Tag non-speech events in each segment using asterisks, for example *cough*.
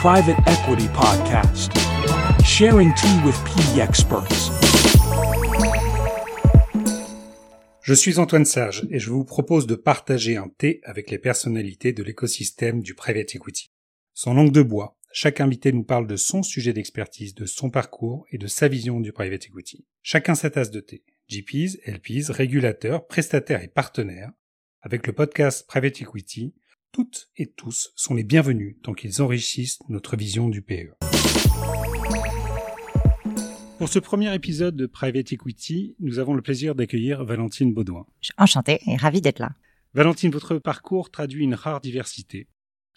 private equity podcast, sharing tea with PE experts. Je suis Antoine Sage et je vous propose de partager un thé avec les personnalités de l'écosystème du private equity. Sans langue de bois, chaque invité nous parle de son sujet d'expertise, de son parcours et de sa vision du private equity. Chacun sa tasse de thé. GPs, LPs, régulateurs, prestataires et partenaires. Avec le podcast Private Equity, toutes et tous sont les bienvenus tant qu'ils enrichissent notre vision du PE. Pour ce premier épisode de Private Equity, nous avons le plaisir d'accueillir Valentine Baudouin. Enchantée et ravie d'être là. Valentine, votre parcours traduit une rare diversité.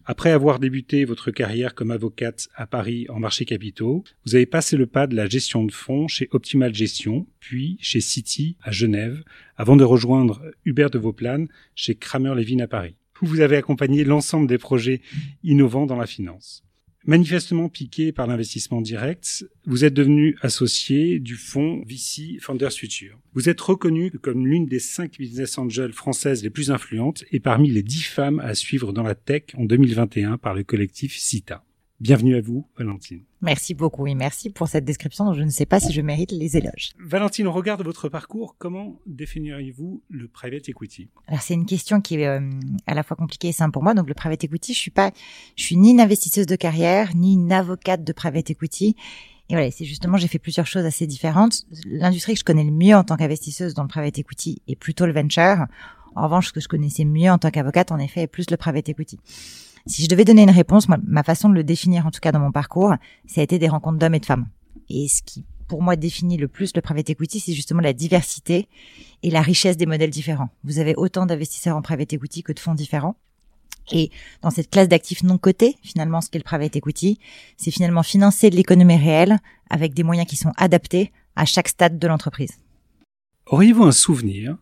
Après avoir débuté votre carrière comme avocate à Paris en marché capitaux, vous avez passé le pas de la gestion de fonds chez Optimal Gestion, puis chez City à Genève, avant de rejoindre Hubert de Vauplan chez Kramer Levin à Paris, où vous avez accompagné l'ensemble des projets innovants dans la finance. Manifestement piqué par l'investissement direct, vous êtes devenu associé du fonds VC Founders Future. Vous êtes reconnu comme l'une des cinq business angels françaises les plus influentes et parmi les dix femmes à suivre dans la tech en 2021 par le collectif CITA. Bienvenue à vous, Valentine. Merci beaucoup et merci pour cette description dont je ne sais pas si je mérite les éloges. Valentine, au regard de votre parcours, comment définiriez-vous le private equity? Alors c'est une question qui est euh, à la fois compliquée et simple pour moi. Donc le private equity, je suis pas, je suis ni une investisseuse de carrière, ni une avocate de private equity. Et voilà, c'est justement, j'ai fait plusieurs choses assez différentes. L'industrie que je connais le mieux en tant qu'investisseuse dans le private equity est plutôt le venture. En revanche, ce que je connaissais mieux en tant qu'avocate, en effet, est plus le private equity. Si je devais donner une réponse, ma façon de le définir, en tout cas dans mon parcours, ça a été des rencontres d'hommes et de femmes. Et ce qui, pour moi, définit le plus le private equity, c'est justement la diversité et la richesse des modèles différents. Vous avez autant d'investisseurs en private equity que de fonds différents. Et dans cette classe d'actifs non cotés, finalement, ce qu'est le private equity, c'est finalement financer de l'économie réelle avec des moyens qui sont adaptés à chaque stade de l'entreprise. Auriez-vous un souvenir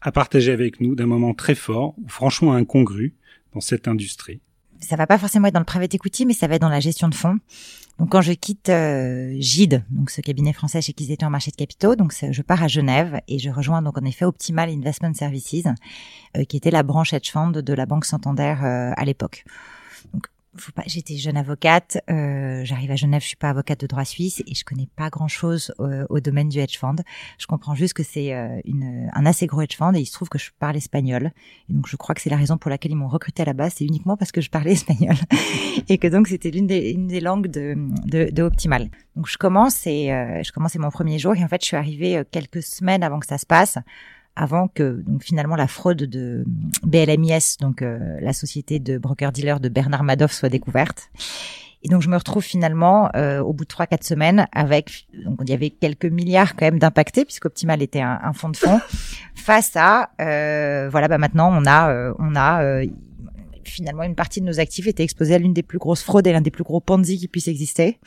à partager avec nous d'un moment très fort ou franchement incongru dans cette industrie? Ça va pas forcément être dans le private equity, mais ça va être dans la gestion de fonds. Donc quand je quitte euh, GIDE, donc ce cabinet français chez qui ils étaient en marché de capitaux, donc je pars à Genève et je rejoins donc en effet Optimal Investment Services, euh, qui était la branche hedge fund de la banque Santander euh, à l'époque. Faut pas, j'étais jeune avocate, euh, j'arrive à Genève, je suis pas avocate de droit suisse et je connais pas grand chose euh, au domaine du hedge fund. Je comprends juste que c'est euh, un assez gros hedge fund et il se trouve que je parle espagnol. Donc je crois que c'est la raison pour laquelle ils m'ont recruté à la base, c'est uniquement parce que je parlais *laughs* espagnol et que donc c'était l'une des, une des langues de, de, de Optimal. Donc je commence et euh, je commence mon premier jour et en fait je suis arrivée quelques semaines avant que ça se passe avant que donc finalement la fraude de BLMIS, donc euh, la société de broker-dealer de Bernard Madoff, soit découverte. Et donc je me retrouve finalement euh, au bout de trois quatre semaines avec donc il y avait quelques milliards quand même d'impactés puisqu'Optimal était un, un, fonds de fonds *laughs* face à euh, voilà bah maintenant on a euh, on a euh, finalement une partie de nos actifs était exposée à l'une des plus grosses fraudes et l'un des plus gros Ponzi qui puisse exister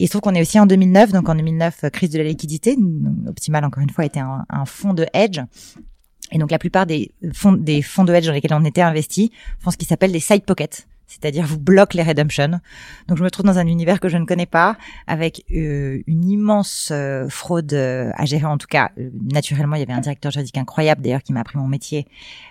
il se trouve qu'on est aussi en 2009, donc en 2009, euh, crise de la liquidité. Optimal, encore une fois, était un, fonds de hedge. Et donc la plupart des fonds, des fonds de hedge dans lesquels on était investis font ce qui s'appelle des side pockets c'est-à-dire vous bloque les redemptions. Donc je me trouve dans un univers que je ne connais pas, avec euh, une immense euh, fraude euh, à gérer. En tout cas, euh, naturellement, il y avait un directeur juridique incroyable d'ailleurs qui m'a appris mon métier,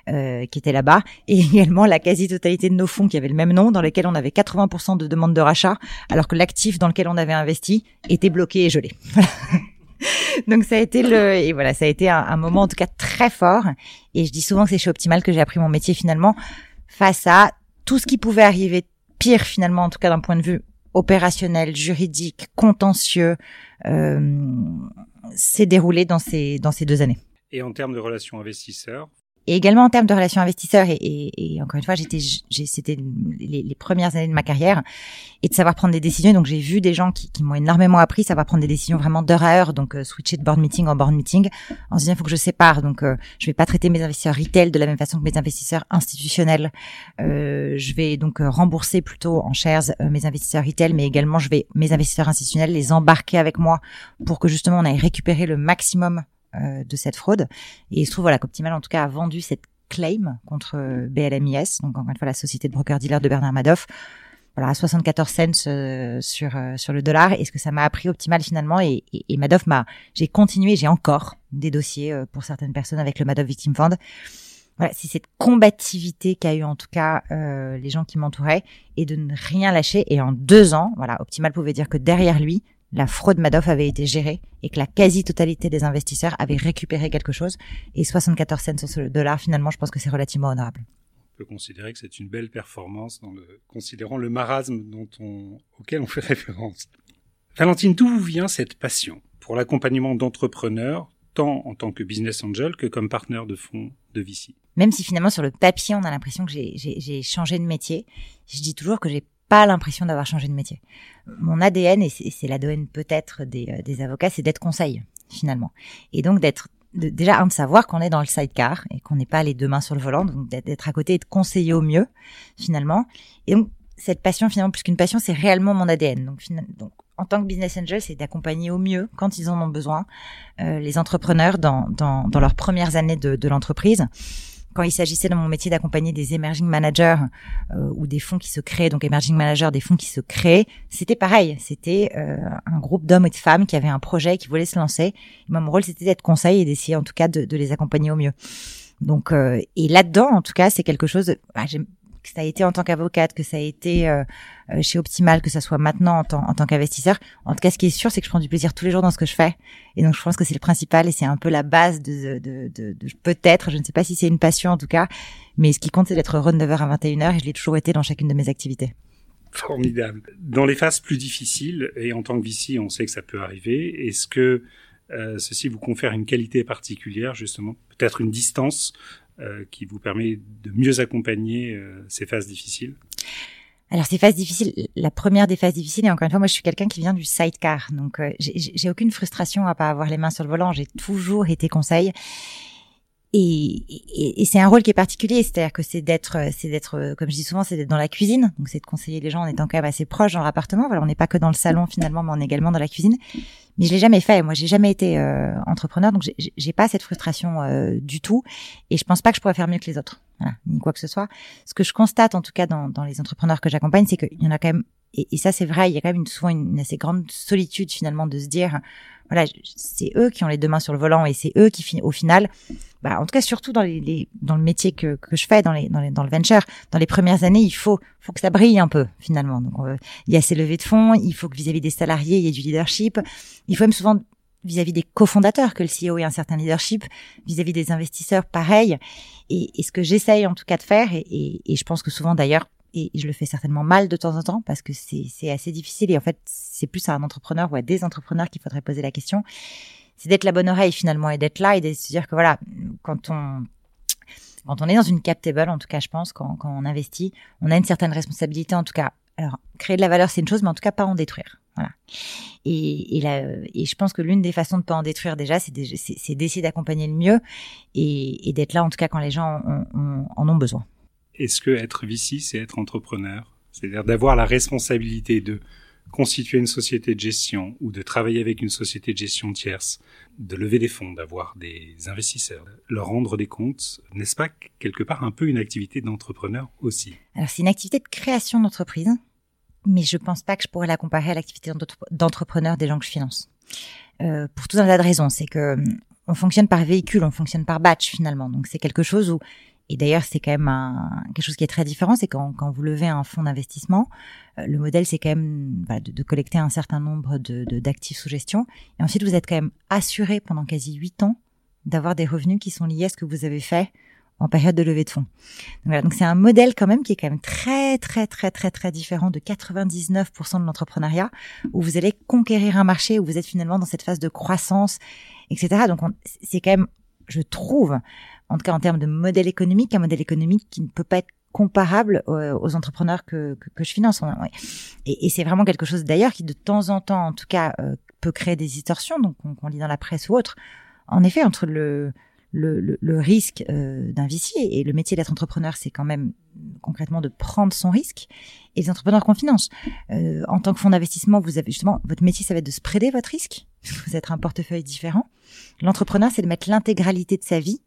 euh, qui était là-bas, et *laughs* également la quasi-totalité de nos fonds qui avaient le même nom, dans lesquels on avait 80% de demandes de rachat, alors que l'actif dans lequel on avait investi était bloqué et gelé. *laughs* Donc ça a été le et voilà ça a été un, un moment en tout cas très fort et je dis souvent que c'est chez Optimal que j'ai appris mon métier finalement face à tout ce qui pouvait arriver pire finalement, en tout cas d'un point de vue opérationnel, juridique, contentieux, euh, s'est déroulé dans ces dans ces deux années. Et en termes de relations investisseurs, et également en termes de relations investisseurs et, et, et encore une fois j'étais c'était les, les, premières années de ma carrière et de savoir prendre des décisions. Donc j'ai vu des gens qui, qui m'ont énormément appris savoir prendre des décisions vraiment d'heure à heure donc euh, switcher de board meeting en board meeting en se disant il faut que je sépare. Donc euh, je vais pas traiter mes investisseurs retail de la même façon que mes investisseurs institutionnels. Euh, je vais donc euh, rembourser plutôt en shares euh, mes investisseurs retail mais également je vais mes investisseurs institutionnels les embarquer avec moi pour que justement on aille récupérer le maximum euh, de cette fraude. Et il se trouve voilà qu'Optimal en tout cas a vendu cette claim contre euh, BLMIS, donc encore une fois la société de broker-dealer de Bernard Madoff, voilà à 74 cents euh, sur euh, sur le dollar. Et ce que ça m'a appris Optimal finalement et, et, Madoff m'a, j'ai continué, j'ai encore des dossiers pour certaines personnes avec le Madoff Victim Fund. voilà, c'est cette combativité qu'a eu en tout cas euh, les gens qui m'entouraient et de ne rien lâcher. Et en deux ans, voilà, Optimal pouvait dire que derrière lui, la fraude Madoff avait été gérée et que la quasi-totalité des investisseurs avaient récupéré quelque chose. Et 74 cents sur le dollar, finalement, je pense que c'est relativement honorable. On peut considérer que c'est une belle performance dans le, considérant le marasme dont on, auquel on fait référence. Valentine, d'où vous vient cette passion pour l'accompagnement d'entrepreneurs, tant en tant que business angel que comme partenaire de fonds de VC Même si finalement sur le papier on a l'impression que j'ai changé de métier, je dis toujours que j'ai pas l'impression d'avoir changé de métier. Mon ADN, et c'est l'ADN peut-être des, euh, des avocats, c'est d'être conseil finalement. Et donc d'être déjà un de savoir qu'on est dans le sidecar et qu'on n'est pas les deux mains sur le volant, donc d'être à côté et de conseiller au mieux finalement. Et donc cette passion finalement plus qu'une passion, c'est réellement mon ADN. Donc, donc en tant que business angel, c'est d'accompagner au mieux, quand ils en ont besoin, euh, les entrepreneurs dans, dans, dans, leurs premières années de, de l'entreprise. Quand il s'agissait dans mon métier d'accompagner des emerging managers euh, ou des fonds qui se créent, donc emerging managers, des fonds qui se créent, c'était pareil. C'était euh, un groupe d'hommes et de femmes qui avaient un projet, qui voulaient se lancer. moi, mon rôle, c'était d'être conseil et d'essayer en tout cas de, de, les accompagner au mieux. Donc, euh, et là-dedans, en tout cas, c'est quelque chose. Bah, que ça a été en tant qu'avocate, que ça a été euh, euh, chez Optimal, que ça soit maintenant en tant, qu'investisseur. En tout cas, ce qui est sûr, c'est que je prends du plaisir tous les jours dans ce que je fais. Et donc, je pense que c'est le principal et c'est un peu la base de, peut-être, je ne sais pas si c'est une passion en tout cas, mais ce qui compte, c'est d'être heureux de 9h à 21h et je l'ai toujours été dans chacune de mes activités. Formidable. Dans les phases plus difficiles, et en tant que VC, on sait que ça peut arriver, est-ce que euh, ceci vous confère une qualité particulière, justement, peut-être une distance qui vous permet de mieux accompagner euh, ces phases difficiles? Alors ces phases difficiles, la première des phases difficiles, et encore une fois, moi je suis quelqu'un qui vient du sidecar, donc euh, j'ai aucune frustration à pas avoir les mains sur le volant, j'ai toujours été conseil. Et, et, et c'est un rôle qui est particulier, c'est-à-dire que c'est d'être, c'est d'être, comme je dis souvent, c'est d'être dans la cuisine, donc c'est de conseiller les gens en étant quand même assez proche dans leur appartement. Voilà, on n'est pas que dans le salon finalement, mais on est également dans la cuisine mais je l'ai jamais fait. Moi, j'ai jamais été euh, entrepreneur, donc j'ai pas cette frustration euh, du tout, et je pense pas que je pourrais faire mieux que les autres, voilà, ni quoi que ce soit. Ce que je constate, en tout cas, dans, dans les entrepreneurs que j'accompagne, c'est qu'il y en a quand même, et, ça c'est vrai, il y a quand même une, souvent une, assez grande solitude finalement de se dire, voilà, c'est eux qui ont les deux mains sur le volant et c'est eux qui, au final, bah, en tout cas surtout dans les, les dans le métier que, que je fais, dans les, dans les dans le venture, dans les premières années, il faut faut que ça brille un peu finalement. Donc il y a ces levées de fonds, il faut que vis-à-vis des salariés, il y ait du leadership. Il faut même souvent vis-à-vis des cofondateurs que le CEO ait un certain leadership, vis-à-vis des investisseurs, pareil. Et, ce que j'essaye en tout cas de faire, et je pense que souvent d'ailleurs et je le fais certainement mal de temps en temps parce que c'est assez difficile et en fait c'est plus à un entrepreneur ou à des entrepreneurs qu'il faudrait poser la question c'est d'être la bonne oreille finalement et d'être là et de se dire que voilà quand on quand on est dans une cap table en tout cas je pense quand, on investit on a une certaine responsabilité en tout cas. Alors créer de la valeur c'est une chose mais en tout cas pas en détruire. Voilà. Et, et je pense que l'une des façons de pas en détruire déjà c'est d'essayer d'accompagner le mieux et, et d'être là en tout cas quand les gens en ont besoin. Est-ce que être VC, c'est être entrepreneur? C'est-à-dire d'avoir la responsabilité de constituer une société de gestion ou de travailler avec une société de gestion tierce, de lever des fonds, d'avoir des investisseurs, leur rendre des comptes, n'est-ce pas quelque part un peu une activité d'entrepreneur aussi? Alors c'est une activité de création d'entreprise, mais je pense pas que je pourrais la comparer à l'activité d'entrepreneur des gens que je finance. Euh, pour tout un tas de raisons, c'est que on fonctionne par véhicule, on fonctionne par batch finalement. Donc c'est quelque chose où et d'ailleurs, c'est quand même un, quelque chose qui est très différent, c'est quand, quand vous levez un fonds d'investissement, euh, le modèle c'est quand même de, de, collecter un certain nombre de, d'actifs sous gestion, et ensuite vous êtes quand même assuré pendant quasi huit ans d'avoir des revenus qui sont liés à ce que vous avez fait en période de levée de fonds. Donc voilà, donc c'est un modèle quand même qui est quand même très très très très très différent de 99% de l'entrepreneuriat où vous allez conquérir un marché où vous êtes finalement dans cette phase de croissance, etc. Donc c'est quand même, je trouve, en tout cas en termes de modèle économique, un modèle économique qui ne peut pas être comparable aux, entrepreneurs que, que, je finance. Et, et c'est vraiment quelque chose d'ailleurs qui de temps en temps, en tout cas, euh, peut créer des distorsions, donc qu'on lit dans la presse ou autre. En effet, entre le, le, le, risque euh, d'un vicié et le métier d'être entrepreneur, c'est quand même concrètement de prendre son risque. Et les entrepreneurs qu'on finance, euh, en tant que fonds d'investissement, vous avez justement votre métier, ça va être de spreader votre risque. Vous êtes un portefeuille différent. L'entrepreneur, c'est de mettre l'intégralité de sa vie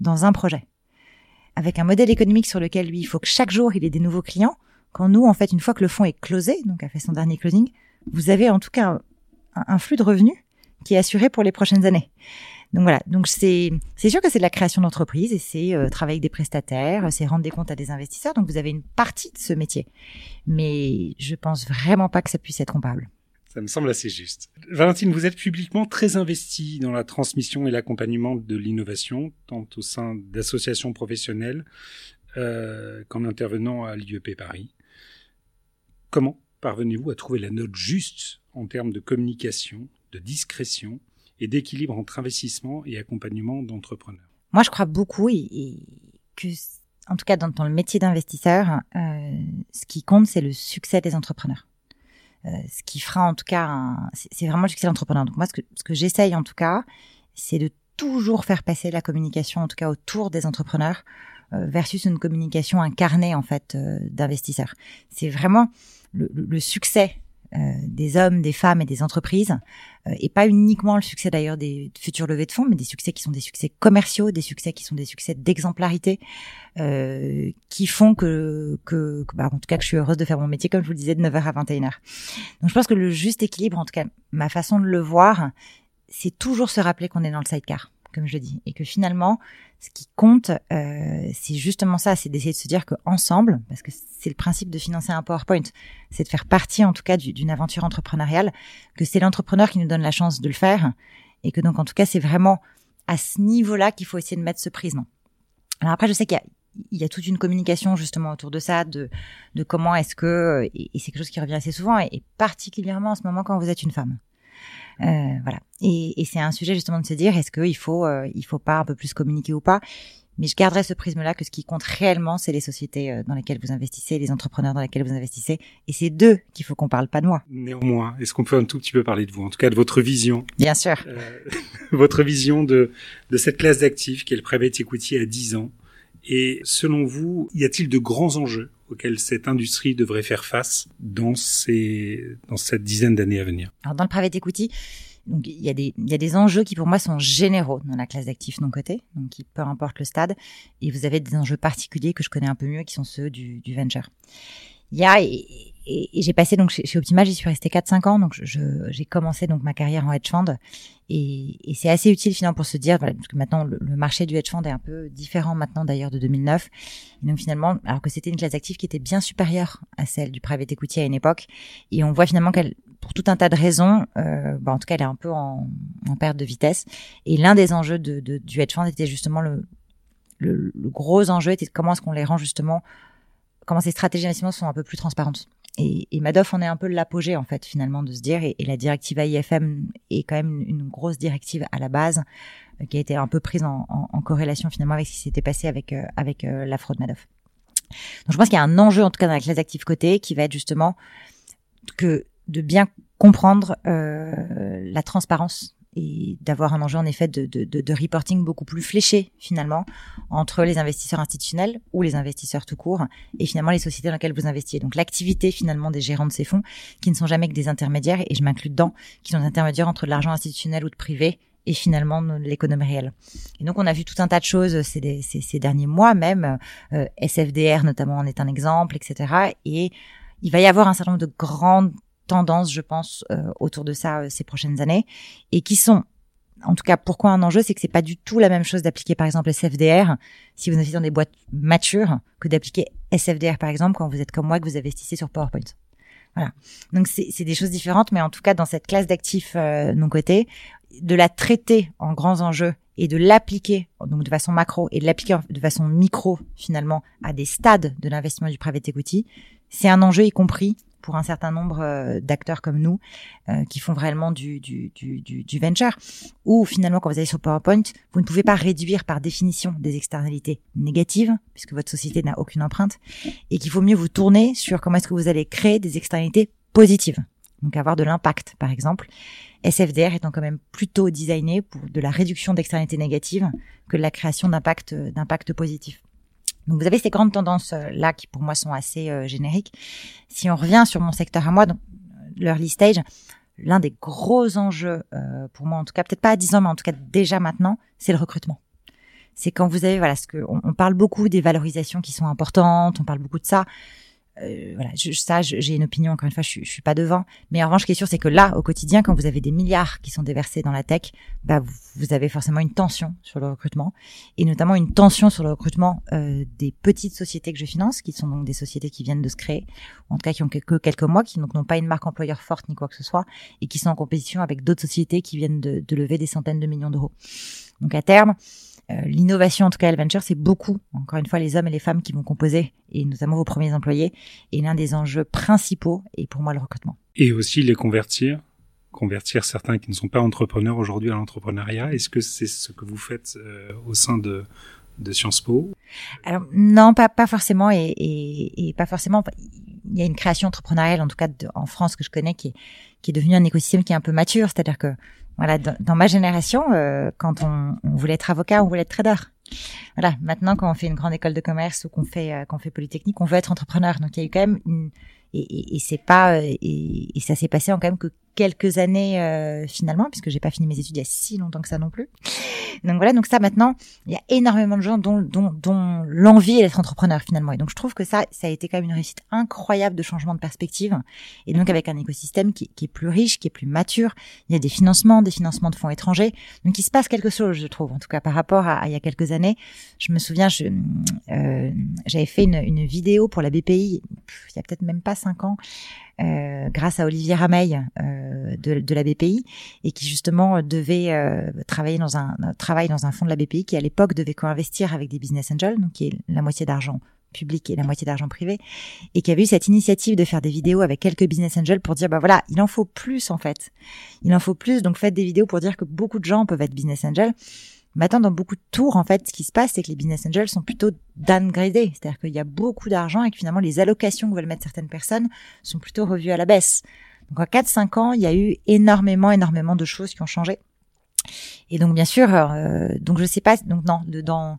dans un projet. Avec un modèle économique sur lequel lui, il faut que chaque jour il ait des nouveaux clients. Quand nous, en fait, une fois que le fonds est closé, donc a fait son dernier closing, vous avez en tout cas un, flux de revenus qui est assuré pour les prochaines années. Donc voilà, donc c'est c'est sûr que c'est de la création d'entreprise et c'est euh, travailler avec des prestataires, c'est rendre des comptes à des investisseurs. Donc vous avez une partie de ce métier, mais je pense vraiment pas que ça puisse être comparable. Ça me semble assez juste. Valentine, vous êtes publiquement très investie dans la transmission et l'accompagnement de l'innovation, tant au sein d'associations professionnelles euh, qu'en intervenant à l'IEP Paris. Comment parvenez-vous à trouver la note juste en termes de communication, de discrétion et d'équilibre entre investissement et accompagnement d'entrepreneurs? Moi, je crois beaucoup et, que, en tout cas, dans, le métier d'investisseur, euh, ce qui compte, c'est le succès des entrepreneurs. Euh, ce qui fera, en tout cas, c'est vraiment le succès de l'entrepreneur. Donc moi, ce que, ce que j'essaye, en tout cas, c'est de toujours faire passer la communication, en tout cas autour des entrepreneurs, euh, versus une communication incarnée en fait euh, d'investisseurs. C'est vraiment le, succès des hommes, des femmes et des entreprises, euh, et pas uniquement le succès d'ailleurs des futurs levées de fonds, mais des succès qui sont des succès commerciaux, des succès qui sont des succès d'exemplarité, euh, qui font que, que, que bah, en tout cas, que je suis heureuse de faire mon métier, comme je vous le disais, de 9h à 21h. Donc je pense que le juste équilibre, en tout cas ma façon de le voir, c'est toujours se rappeler qu'on est dans le sidecar comme je dis, et que finalement, ce qui compte, euh, c'est justement ça, c'est d'essayer de se dire que ensemble, parce que c'est le principe de financer un PowerPoint, c'est de faire partie en tout cas d'une aventure entrepreneuriale, que c'est l'entrepreneur qui nous donne la chance de le faire, et que donc en tout cas c'est vraiment à ce niveau-là qu'il faut essayer de mettre ce prisme. Alors après, je sais qu'il y a toute une communication justement autour de ça, de comment est-ce que, et, c'est quelque chose qui revient assez souvent, et, particulièrement en ce moment quand vous êtes une femme. Euh, voilà. Et, et c'est un sujet justement de se dire est-ce qu'il faut euh, il faut pas un peu plus communiquer ou pas? Mais je garderai ce prisme-là que ce qui compte réellement, c'est les sociétés euh, dans lesquelles vous investissez, les entrepreneurs dans lesquels vous investissez. Et c'est d'eux qu'il faut qu'on parle, pas de moi. Néanmoins, est-ce qu'on peut un tout petit peu parler de vous, en tout cas de votre vision? Bien sûr. Euh, *laughs* votre vision de, de cette classe d'actifs qui est le private equity à 10 ans. Et selon vous, y a-t-il de grands enjeux? Auxquels cette industrie devrait faire face dans, ces, dans cette dizaine d'années à venir. Alors dans le private equity, donc il y a des il y a des enjeux qui pour moi sont généraux dans la classe d'actifs non cotés, donc qui, peu importe le stade, et vous avez des enjeux particuliers que je connais un peu mieux, qui sont ceux du, du venture. Il y a et, j'ai passé donc chez, chez Optimal, j'y suis restée 4-5 ans, donc j'ai commencé donc ma carrière en hedge fund. Et, et c'est assez utile finalement pour se dire voilà, parce que maintenant le, marché du hedge fund est un peu différent maintenant d'ailleurs de 2009 et donc finalement alors que c'était une classe d'actifs qui était bien supérieure à celle du private equity à une époque et on voit finalement qu'elle pour tout un tas de raisons, euh, bah en tout cas elle est un peu en, en perte de vitesse. Et l'un des enjeux de, du hedge fund était justement le, le gros enjeu était comment est-ce qu'on les rend justement comment ces stratégies d'investissement sont un peu plus transparentes. Et, et Madoff en est un peu l'apogée en fait finalement de se dire et, la directive AIFM est quand même une, grosse directive à la base euh, qui a été un peu prise en, en, corrélation finalement avec ce qui s'était passé avec euh, avec euh, la fraude Madoff. Donc je pense qu'il y a un enjeu en tout cas dans la classe d'actifs côté qui va être justement que de bien comprendre la transparence et d'avoir un enjeu en effet de, de, de, reporting beaucoup plus fléché finalement entre les investisseurs institutionnels ou les investisseurs tout court et finalement les sociétés dans lesquelles vous investissez. Donc l'activité finalement des gérants de ces fonds qui ne sont jamais que des intermédiaires et je m'inclus dedans, qui sont des intermédiaires entre de l'argent institutionnel ou de privé et finalement l'économie réelle. Et donc on a vu tout un tas de choses ces, ces, ces derniers mois même, euh, SFDR notamment en est un exemple, etc. Et il va y avoir un certain nombre de grandes tendances, je pense, euh, autour de ça euh, ces prochaines années, et qui sont, en tout cas, pourquoi un enjeu, c'est que c'est pas du tout la même chose d'appliquer, par exemple, SFDR si vous investissez dans des boîtes matures que d'appliquer SFDR, par exemple, quand vous êtes comme moi, que vous investissez sur PowerPoint. Voilà. Donc c'est des choses différentes, mais en tout cas, dans cette classe d'actifs euh, non cotés, de la traiter en grands enjeux et de l'appliquer donc de façon macro et de l'appliquer de façon micro finalement à des stades de l'investissement du private equity, c'est un enjeu y compris pour un certain nombre euh, d'acteurs comme nous euh, qui font vraiment du, du, du, du, venture, ou finalement quand vous allez sur PowerPoint, vous ne pouvez pas réduire par définition des externalités négatives, puisque votre société n'a aucune empreinte, et qu'il faut mieux vous tourner sur comment est-ce que vous allez créer des externalités positives, donc avoir de l'impact par exemple. SFDR étant quand même plutôt designé pour de la réduction d'externalités négatives que de la création d'impact d'impact positif. Donc vous avez ces grandes tendances euh, là qui pour moi sont assez euh, génériques. Si on revient sur mon secteur à moi, donc euh, l'early stage, l'un des gros enjeux pour moi en tout cas, peut-être pas à 10 ans, mais en tout cas déjà maintenant, c'est le recrutement. C'est quand vous avez voilà ce que on, parle beaucoup des valorisations qui sont importantes, on parle beaucoup de ça. Euh, voilà, je, ça, j'ai une opinion. Encore une fois, je, je suis pas devant. Mais en revanche, ce qui est sûr, c'est que là, au quotidien, quand vous avez des milliards qui sont déversés dans la tech, bah, vous, vous avez forcément une tension sur le recrutement, et notamment une tension sur le recrutement euh, des petites sociétés que je finance, qui sont donc des sociétés qui viennent de se créer, ou en tout cas qui ont que, que quelques mois, qui donc n'ont pas une marque employeur forte ni quoi que ce soit, et qui sont en compétition avec d'autres sociétés qui viennent de, de lever des centaines de millions d'euros. Donc à terme, l'innovation, en tout cas, L Venture, c'est beaucoup, encore une fois, les hommes et les femmes qui vont composer, et notamment vos premiers employés. Et l'un des enjeux principaux est pour moi le recrutement. Et aussi les convertir, convertir certains qui ne sont pas entrepreneurs aujourd'hui à l'entrepreneuriat. Est-ce que c'est ce que vous faites euh, au sein de, de Sciences Po Alors non, pas pas forcément, et, et, pas forcément. Il y a une création entrepreneuriale, en tout cas en France que je connais, qui est qui est devenu un écosystème qui est un peu mature. C'est-à-dire que voilà, dans, ma génération, euh, quand on, voulait être avocat, on voulait être trader. Voilà, maintenant quand on fait une grande école de commerce ou qu'on fait euh, qu'on fait polytechnique, on veut être entrepreneur. Donc il y a eu quand même une et, et, c'est pas euh, et ça s'est passé en quand même que quelques années euh, finalement puisque j'ai pas fini mes études il y a si longtemps que ça non plus. Donc voilà, donc ça maintenant, il y a énormément de gens dont, dont, dont l'envie est d'être entrepreneur finalement. Et donc je trouve que ça, ça a été quand même une réussite incroyable de changement de perspective. Et donc avec un écosystème qui, qui est plus riche, qui est plus mature, il y a des financements, des financements de fonds étrangers. Donc il se passe quelque chose, je trouve, en tout cas par rapport à, à il y a quelques années. Je me souviens, je, euh, j'avais fait une, une vidéo pour la BPI, il y a peut-être même pas cinq ans, euh, grâce à Olivier Rameil euh, de, de la BPI et qui justement devait euh, travailler dans un euh, travail dans un fonds de la BPI qui à l'époque devait co-investir avec des business angels, donc qui est la moitié d'argent public et la moitié d'argent privé, et qui avait eu cette initiative de faire des vidéos avec quelques business angels pour dire bah voilà, il en faut plus en fait, il en faut plus, donc faites des vidéos pour dire que beaucoup de gens peuvent être business angels. Maintenant, dans beaucoup de tours, en fait, ce qui se passe, c'est que les business angels sont plutôt downgradés. C'est-à-dire qu'il y a beaucoup d'argent et que finalement, les allocations que veulent mettre certaines personnes sont plutôt revues à la baisse. Donc, en 4-5 ans, il y a eu énormément, énormément de choses qui ont changé. Et donc, bien sûr, euh, donc je sais pas, donc non, de, dans,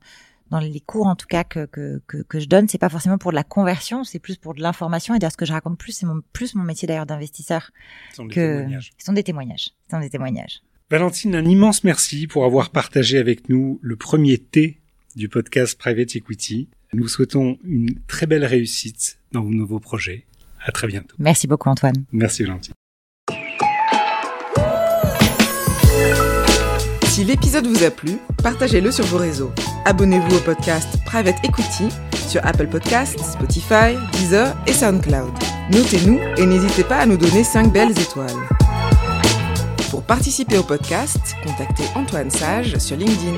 dans les cours en tout cas que, que, que, que je donne, c'est pas forcément pour de la conversion, c'est plus pour de l'information. Et d'ailleurs, ce que je raconte plus, c'est mon, plus mon métier d'ailleurs d'investisseur Ce sont des témoignages. ce sont des témoignages. Ce sont des témoignages. Valentine, un immense merci pour avoir partagé avec nous le premier T du podcast Private Equity. Nous vous souhaitons une très belle réussite dans vos nouveaux projets. À très bientôt. Merci beaucoup Antoine. Merci Valentine. Si l'épisode vous a plu, partagez-le sur vos réseaux. Abonnez-vous au podcast Private Equity sur Apple Podcasts, Spotify, Deezer et SoundCloud. Notez-nous et n'hésitez pas à nous donner 5 belles étoiles. Pour participer au podcast, contactez Antoine Sage sur LinkedIn.